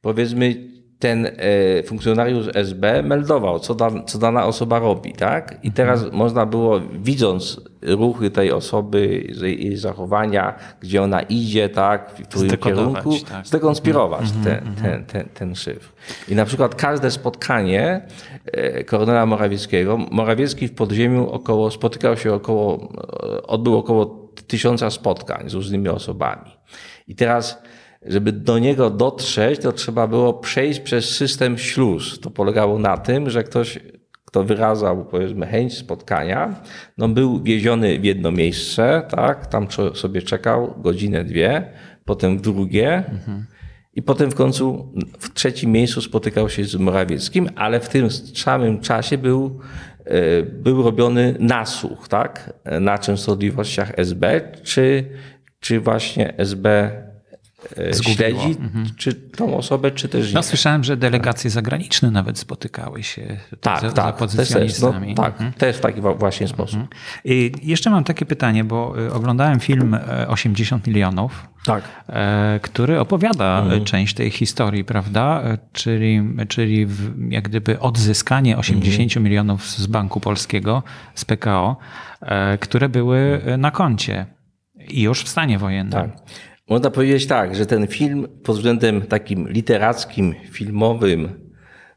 powiedzmy ten e, funkcjonariusz SB meldował, co, da, co dana osoba robi, tak? I teraz mhm. można było, widząc ruchy tej osoby, jej zachowania, gdzie ona idzie, tak, w którym kierunku, tak. zdekonspirować mhm. ten, mhm. ten, ten, ten szyfr. I na przykład każde spotkanie e, koronela Morawieckiego, Morawiecki w podziemiu około, spotykał się około, odbył około tysiąca spotkań z różnymi osobami. I teraz żeby do niego dotrzeć, to trzeba było przejść przez system śluz. To polegało na tym, że ktoś, kto wyrazał powiedzmy chęć spotkania, no był wieziony w jedno miejsce, tak, tam sobie czekał godzinę, dwie, potem w drugie mhm. i potem w końcu w trzecim miejscu spotykał się z Morawieckim, ale w tym samym czasie był e, był robiony nasłuch, tak, na częstotliwościach SB, czy, czy właśnie SB E, Zgubiło. śledzi mhm. czy tą osobę, czy też nie. No, słyszałem, że delegacje zagraniczne nawet spotykały się tak, za, tak, opozycjonistami. No, tak, mhm. też w taki właśnie mhm. sposób. I jeszcze mam takie pytanie, bo y, oglądałem film 80 e, milionów, tak. E, który opowiada mhm. część tej historii, prawda? Czyli, czyli jak gdyby odzyskanie 80 mhm. milionów z Banku Polskiego, z PKO, które były na koncie i już w stanie wojennym. Tak. Można powiedzieć tak, że ten film pod względem takim literackim, filmowym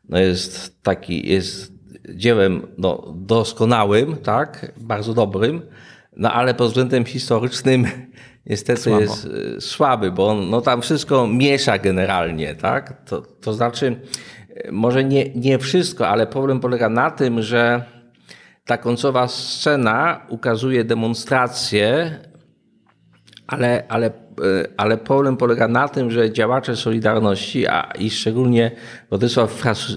no jest taki, jest dziełem no, doskonałym, tak, bardzo dobrym, no ale pod względem historycznym niestety Słabo. jest e, słaby, bo on no, tam wszystko miesza generalnie, tak? To, to znaczy, e, może nie, nie wszystko, ale problem polega na tym, że ta końcowa scena ukazuje demonstrację, ale, ale E, ale problem polega na tym, że działacze Solidarności, a i szczególnie Władysław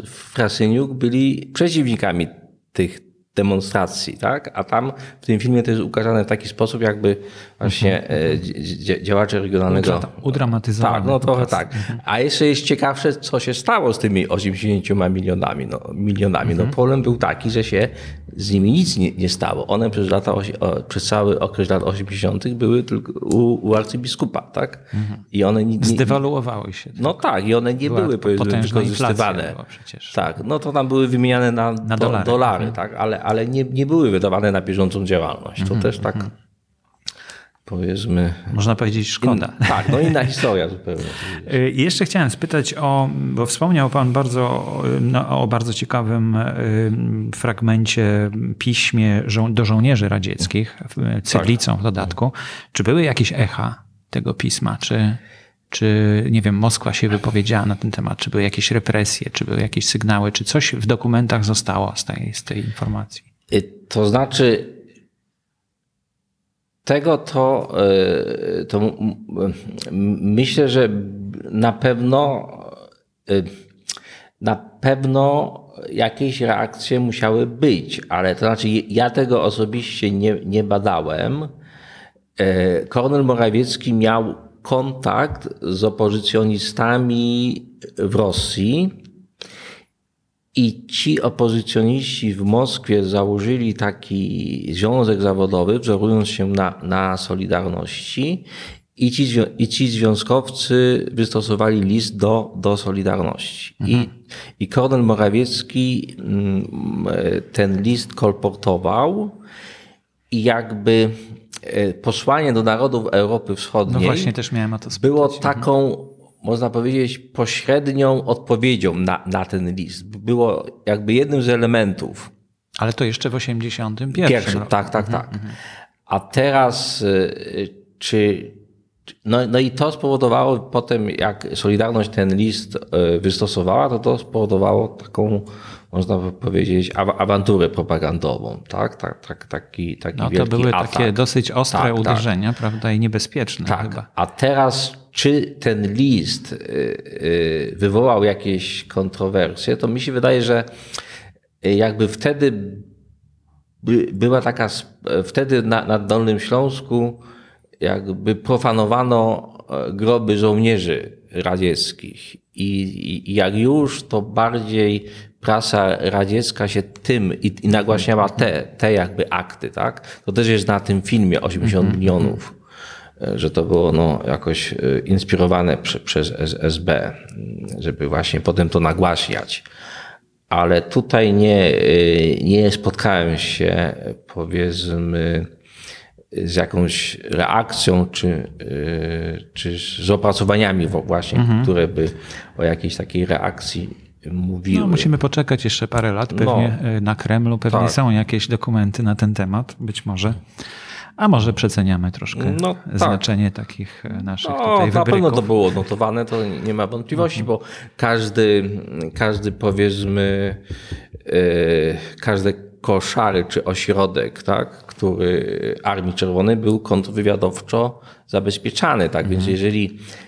Frasyniuk byli przeciwnikami tych demonstracji, tak? A tam w tym filmie to jest ukazane w taki sposób, jakby właśnie mhm. działacze regionalnego... Udramatyzowane. Tak, no trochę tak. A jeszcze jest ciekawsze, co się stało z tymi 80 milionami. No, milionami. No, mhm. problem był taki, że się z nimi nic nie, nie stało. One przez, lata, przez cały okres lat 80. były tylko u, u arcybiskupa, tak? Mhm. I one nie, nie, Zdewaluowały się. No tak, i one nie Była były powiedzmy wykorzystywane. Tak, no to tam były wymieniane na, na dolary, dolary mhm. tak? Ale, ale nie, nie były wydawane na bieżącą działalność. To mhm. też tak powiedzmy. Można powiedzieć szkoda. In, tak, no inna historia zupełnie. Y, jeszcze chciałem spytać o, bo wspomniał Pan bardzo no, o bardzo ciekawym y, fragmencie, piśmie do żołnierzy radzieckich, ceglicą w dodatku. Czy były jakieś echa tego pisma? Czy, czy nie wiem, Moskwa się wypowiedziała na ten temat? Czy były jakieś represje? Czy były jakieś sygnały? Czy coś w dokumentach zostało z tej, z tej informacji? Y, to znaczy, tego to, e, to myślę, że na pewno e, na pewno jakieś reakcje musiały być, ale to znaczy ja tego osobiście nie, nie badałem. Kornel Morawiecki miał kontakt z opozycjonistami w Rosji i ci opozycjoniści w Moskwie założyli taki związek zawodowy, wzorując się na, na Solidarności, i ci, i ci związkowcy wystosowali list do, do Solidarności. Mhm. I, I Kornel Morawiecki mm, ten list kolportował i jakby e, posłanie do narodów Europy Wschodniej no właśnie, też miałem o to było taką można powiedzieć, pośrednią odpowiedzią na, na ten list. Było jakby jednym z elementów. Ale to jeszcze w 81 Pierwszym, roku. Tak, tak, mhm, tak. Mhm. A teraz y, czy. No, no i to spowodowało potem, jak Solidarność ten list y, wystosowała, to to spowodowało taką, można powiedzieć, awanturę propagandową. Tak, tak, tak taki, taki no, to były atak. takie dosyć ostre tak, tak. uderzenia, tak. prawda, i niebezpieczne tak. chyba. A teraz czy ten list y, y, wywołał jakieś kontrowersje, to mi się wydaje, że jakby wtedy była taka, wtedy na, na Dolnym Śląsku jakby profanowano e, groby żołnierzy radzieckich i, i jak już to bardziej prasa radziecka się tym i, i nagłaśniała te, te jakby akty, tak? To też jest na tym filmie 80 milionów że to było no, jakoś inspirowane prze, przez SB, żeby właśnie potem to nagłaśniać. Ale tutaj nie, nie spotkałem się, powiedzmy, z jakąś reakcją, czy, czy z opracowaniami właśnie, mhm. które by o jakiejś takiej reakcji mówiły. No, musimy poczekać jeszcze parę lat. Pewnie no, na Kremlu pewnie tak. są jakieś dokumenty na ten temat, być może. A może przeceniamy troszkę no, tak. znaczenie takich e, naszych no, tutaj wybryków. Na pewno to było notowane, to nie ma wątpliwości, mhm. bo każdy, każdy powiedzmy, yy, każdy koszary czy ośrodek, tak, który Armii Czerwonej był kontrwywiadowczo zabezpieczany. Tak? Mhm. Więc jeżeli E,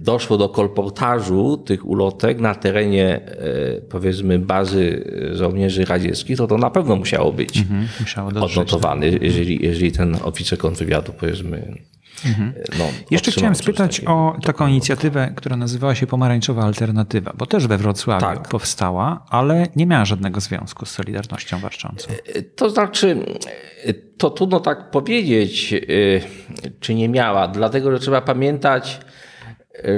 doszło do kolportażu tych ulotek na terenie e, powiedzmy bazy żołnierzy radzieckich, to to na pewno musiało być mhm, musiało odnotowane, tak. jeżeli, jeżeli ten oficer kontrwywiadu powiedzmy Mhm. No, Jeszcze chciałem spytać o taką inicjatywę, która nazywała się Pomarańczowa Alternatywa, bo też we Wrocławiu tak. powstała, ale nie miała żadnego związku z Solidarnością Warczącą. To znaczy, to trudno tak powiedzieć, czy nie miała, dlatego że trzeba pamiętać,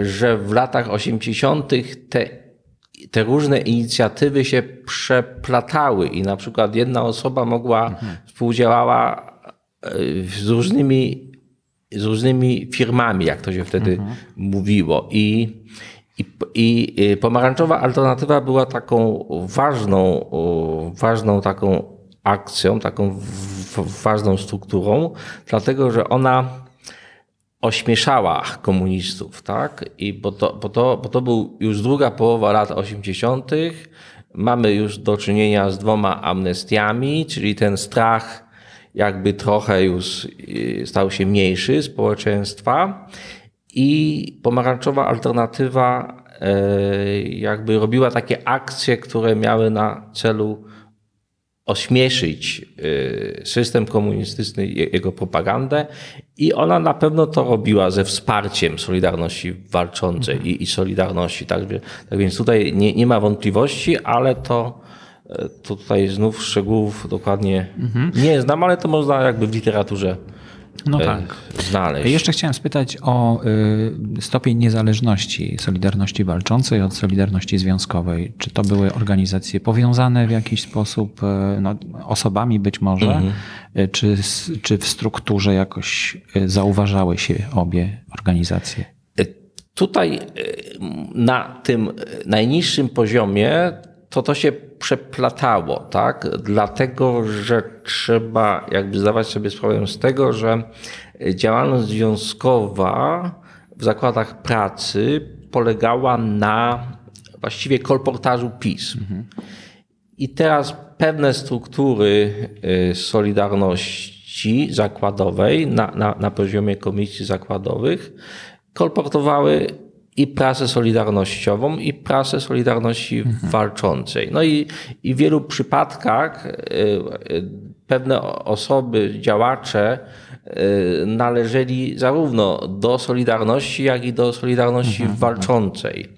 że w latach 80. te, te różne inicjatywy się przeplatały i na przykład jedna osoba mogła, mhm. współdziałała e, z różnymi, z różnymi firmami, jak to się wtedy mhm. mówiło. I, i, I pomarańczowa alternatywa była taką ważną, ważną taką akcją, taką ważną strukturą, dlatego że ona ośmieszała komunistów, tak? I bo to, bo, to, bo to był już druga połowa lat 80. Mamy już do czynienia z dwoma amnestiami, czyli ten strach jakby trochę już y, stał się mniejszy społeczeństwa i pomarańczowa alternatywa e, jakby robiła takie akcje, które miały na celu ośmieszyć y, system komunistyczny, jego propagandę i ona na pewno to robiła ze wsparciem Solidarności Walczącej mhm. i, i, Solidarności. Tak, tak więc tutaj nie, nie ma wątpliwości, ale to, e, to tutaj znów szczegółów dokładnie mhm. nie znam, ale to można jakby w literaturze no e, tak. znaleźć. Jeszcze chciałem spytać o y, stopień niezależności Solidarności Walczącej od Solidarności Związkowej. Czy to były organizacje powiązane w jakiś sposób, y, no, osobami być może, mhm. Y, czy, czy w strukturze jakoś zauważały się obie organizacje? Tutaj na tym najniższym poziomie to to się przeplatało, tak? Dlatego, że trzeba jakby zdawać sobie sprawę z tego, że działalność związkowa w zakładach pracy polegała na właściwie kolportażu PiS. Mhm. I teraz pewne struktury y, Solidarności Zakładowej na, na, na poziomie komisji zakładowych kolportowały i prasę solidarnościową, i prasę Solidarności mhm. Walczącej. No i, i w wielu przypadkach y, y, pewne osoby, działacze y, należeli zarówno do Solidarności, jak i do Solidarności mhm. Walczącej.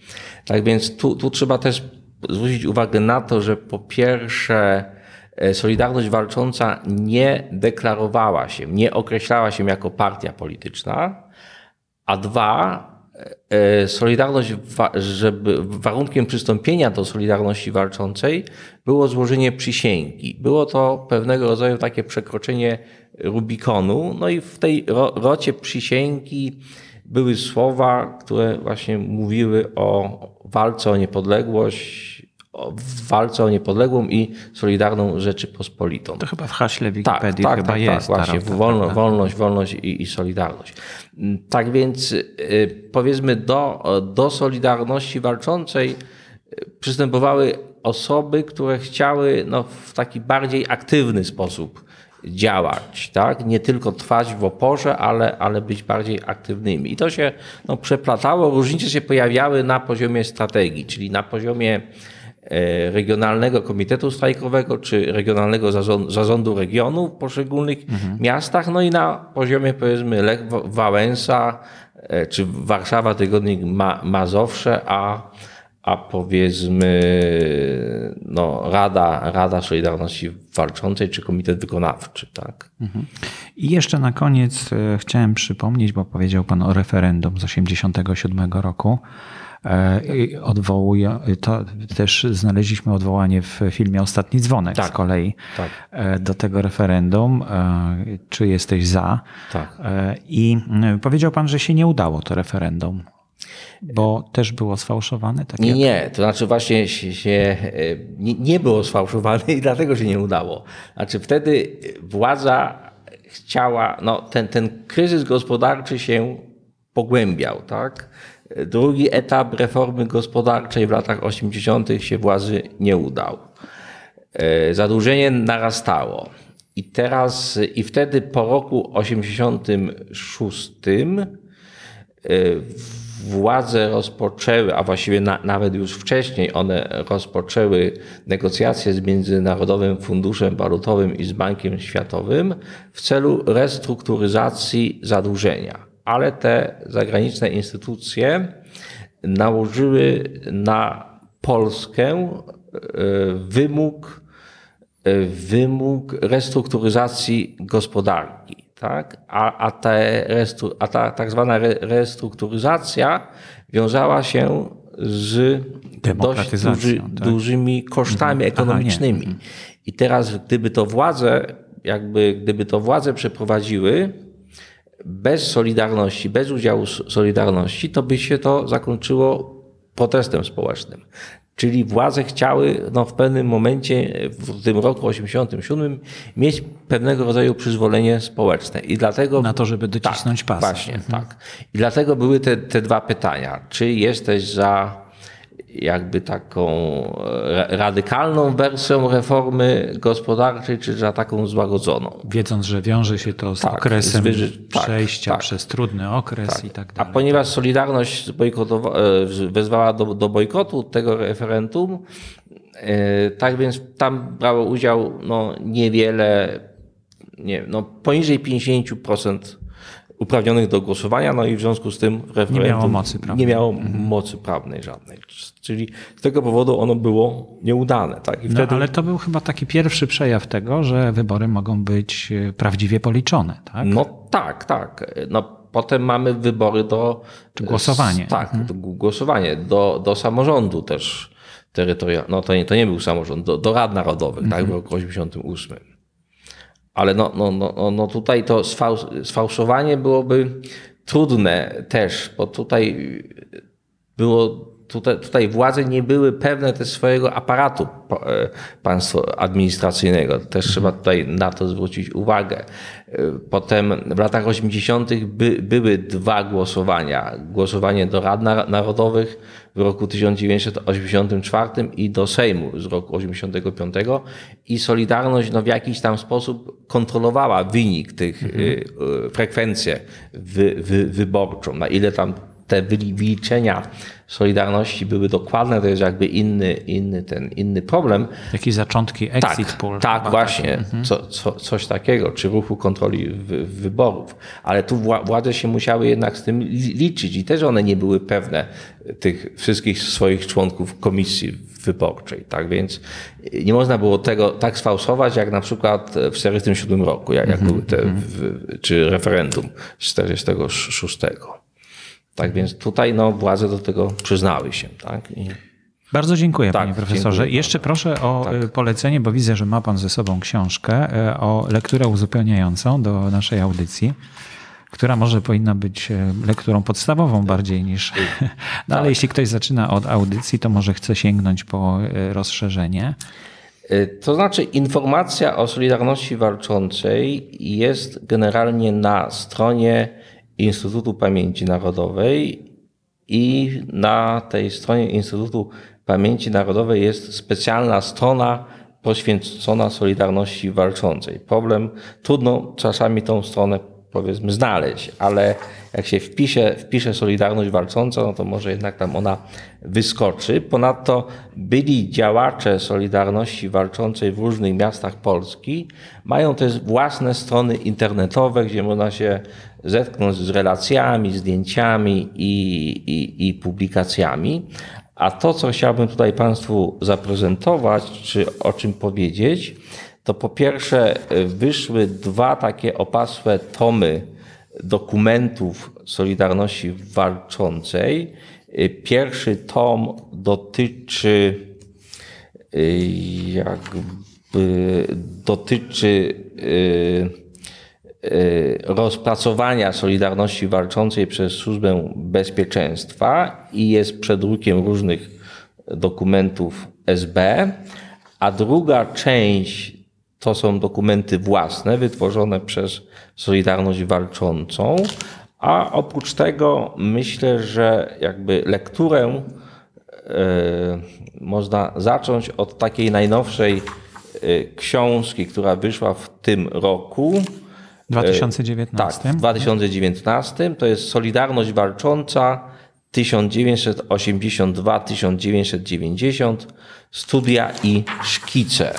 Tak więc tu, tu trzeba też zwrócić uwagę na to, że po pierwsze, Solidarność Walcząca nie deklarowała się, nie określała się jako partia polityczna, a dwa, Solidarność, żeby warunkiem przystąpienia do Solidarności Walczącej było złożenie przysięgi. Było to pewnego rodzaju takie przekroczenie Rubikonu. No i w tej rocie przysięgi były słowa, które właśnie mówiły o walce o niepodległość, w walce o niepodległą i solidarną Rzeczypospolitą. To chyba w haśle Wikipedii tak, tak, tak, jest. Tak, właśnie, wolno, wolność, wolność i, i, solidarność. Tak więc y, powiedzmy do, do Solidarności Walczącej y, przystępowały osoby, które chciały no, w taki bardziej aktywny sposób działać, tak? Nie tylko trwać w oporze, ale, ale być bardziej aktywnymi. I to się no, przeplatało. Różnice się pojawiały na poziomie strategii, czyli na poziomie regionalnego komitetu strajkowego czy regionalnego zarządu regionu w poszczególnych mhm. miastach, no i na poziomie powiedzmy Lech Wałęsa e, czy Warszawa Tygodnik Ma Mazowsze, a, a powiedzmy no, Rada, Rada Solidarności Walczącej czy Komitet Wykonawczy. Tak? Mhm. I jeszcze na koniec e, chciałem przypomnieć, bo powiedział Pan o referendum z 1987 roku. E, odwołuje, to też znaleźliśmy odwołanie w filmie Ostatni Dzwonek tak, z kolei tak. E, do tego referendum. Czy jesteś za? Tak. I powiedział pan, że się nie udało to referendum. Bo też było sfałszowane? Tak nie, nie, to znaczy właśnie się, e, nie, nie, było sfałszowane i dlatego się nie udało. Znaczy wtedy władza chciała, no ten, ten kryzys gospodarczy się pogłębiał, tak? Drugi etap reformy gospodarczej w latach 80. się władzy nie udał. E, zadłużenie narastało. I teraz, i wtedy po roku 86 władze rozpoczęły, a właściwie na, nawet już wcześniej one rozpoczęły negocjacje z Międzynarodowym Funduszem Walutowym i z Bankiem Światowym w celu restrukturyzacji zadłużenia. Ale te zagraniczne instytucje nałożyły na Polskę e, wymóg, e, wymóg restrukturyzacji gospodarki tak? a, a, te a ta tak zwana restrukturyzacja wiązała się z dość duży, tak? dużymi kosztami mhm. ekonomicznymi. Aha, I teraz, gdyby to władze, jakby gdyby to władze przeprowadziły bez Solidarności, bez udziału Solidarności, to by się to zakończyło protestem społecznym. Czyli władze chciały no, w pewnym momencie, w tym roku 87, mieć pewnego rodzaju przyzwolenie społeczne. I dlatego. Na to, żeby docisnąć tak, pas. Właśnie, mhm. tak. I dlatego były te, te dwa pytania. Czy jesteś za jakby taką radykalną wersją reformy gospodarczej, czy za taką złagodzoną. Wiedząc, że wiąże się to z tak, okresem zwyży... Tak, przejścia tak, przez trudny okres tak. i tak dalej. A ponieważ Solidarność e, wezwała do, do bojkotu tego referendum, e, tak więc tam brało udział no, niewiele, nie, no, poniżej 50% uprawnionych do głosowania, no i w związku z tym referendum nie miało mocy prawnej, miało mhm. mocy prawnej żadnej. Czyli z tego powodu ono było nieudane. Tak? I no, wtedy... ale to był chyba taki pierwszy przejaw tego, że wybory mogą być e, prawdziwie policzone. Tak? No tak, tak. No, potem mamy wybory do... Czy głosowanie. Tak, mhm. do, głosowanie do, do samorządu też terytorialnego. No to nie, to nie był samorząd, do, do rad narodowych, mhm. tak, w roku 88. Ale no, no, no, no tutaj to sfałszowanie byłoby trudne też, bo tutaj było tutaj, tutaj władze nie były pewne też swojego aparatu e, państwa administracyjnego. Też trzeba mhm. tutaj na to zwrócić uwagę. E, potem w latach 80. By, były dwa głosowania. Głosowanie do Rad Narodowych w roku 1984 i do Sejmu z roku 85 i Solidarność no, w jakiś tam sposób kontrolowała wynik tych mhm. Y, frekwencję wy, wy, wyborczą, na ile tam te wyliczenia Solidarności były dokładne, to jest jakby inny, inny, ten, inny problem. Jakieś zaczątki exit tak, poll. Tak, właśnie, mhm. co, co, coś takiego, czy ruchu kontroli wy, wyborów. Ale tu władze się musiały jednak z tym liczyć i też one nie były pewne tych wszystkich swoich członków komisji wyborczej. Tak więc nie można było tego tak sfałszować, jak na przykład w 1947 roku, jak, jak mhm, były te, mhm. w, czy referendum z 1946. Tak więc tutaj no, władze do tego przyznały się. Tak? I... Bardzo dziękuję, tak, panie profesorze. Dziękuję Jeszcze proszę o tak. Y, polecenie, bo widzę, że ma pan ze sobą książkę y, o lekturę uzupełniającą do naszej audycji, która może powinna być y, lekturą podstawową bardziej niż. No ale tak. jeśli ktoś zaczyna od audycji, to może chce sięgnąć po rozszerzenie. To znaczy, informacja o Solidarności Walczącej jest generalnie na stronie Instytutu Pamięci Narodowej i na tej stronie Instytutu Pamięci Narodowej jest specjalna strona poświęcona Solidarności Walczącej. Problem, trudno czasami tą stronę powiedzmy znaleźć, ale jak się wpisze, wpisze Solidarność Walcząca, no to może jednak tam ona wyskoczy. Ponadto byli działacze Solidarności Walczącej w różnych miastach Polski mają też własne strony internetowe, gdzie można się zetknąć z relacjami, zdjęciami i, i, i publikacjami. A to, co chciałbym tutaj Państwu zaprezentować, czy o czym powiedzieć, to po pierwsze wyszły dwa takie opasłe tomy dokumentów Solidarności Walczącej. Pierwszy tom dotyczy jakby dotyczy rozpracowania Solidarności Walczącej przez Służbę Bezpieczeństwa i jest przedrukiem różnych dokumentów SB, a druga część to są dokumenty własne, wytworzone przez Solidarność Walczącą, a oprócz tego myślę, że jakby lekturę e, można zacząć od takiej najnowszej e, książki, która wyszła w tym roku. 2019. Tak, w 2019. To jest Solidarność Walcząca 1982-1990. Studia i szkice.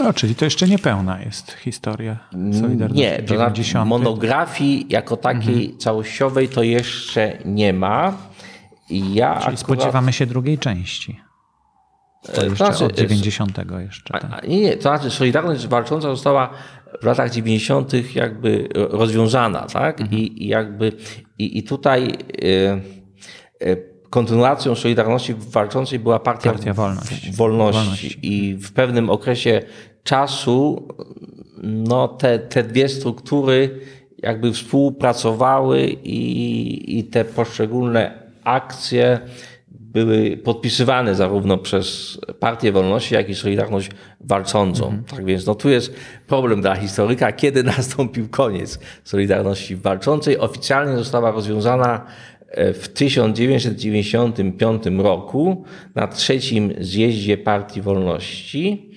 No, czyli to jeszcze niepełna jest historia Solidarności Nie, to znaczy monografii jako takiej mhm. całościowej to jeszcze nie ma. Ja czyli akurat... spodziewamy się drugiej części. To jeszcze znaczy, od 90 jeszcze. Tak. Nie, nie, to znaczy Solidarność walcząca została w latach 90. jakby rozwiązana, tak? Mhm. I, I, jakby i, i tutaj y, y, kontynuacją Solidarności Walczącej była Partia, Partia Wolności. Wolności. Wolności. I w pewnym okresie czasu no, te, te dwie struktury jakby współpracowały i, i te poszczególne akcje były podpisywane zarówno przez Partię Wolności, jak i Solidarność Walczącą. Mhm. Tak więc no, tu jest problem dla historyka, kiedy nastąpił koniec Solidarności Walczącej. Oficjalnie została rozwiązana w 1995 roku na trzecim zjeździe Partii Wolności,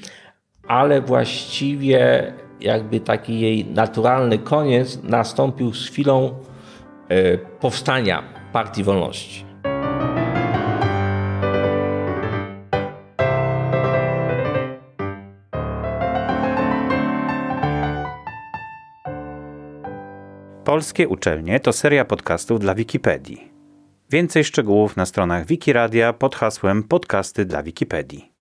ale właściwie jakby taki jej naturalny koniec nastąpił z chwilą e, powstania Partii Wolności. Polskie uczelnie to seria podcastów dla Wikipedii. Więcej szczegółów na stronach Wikiradia pod hasłem Podcasty dla Wikipedii.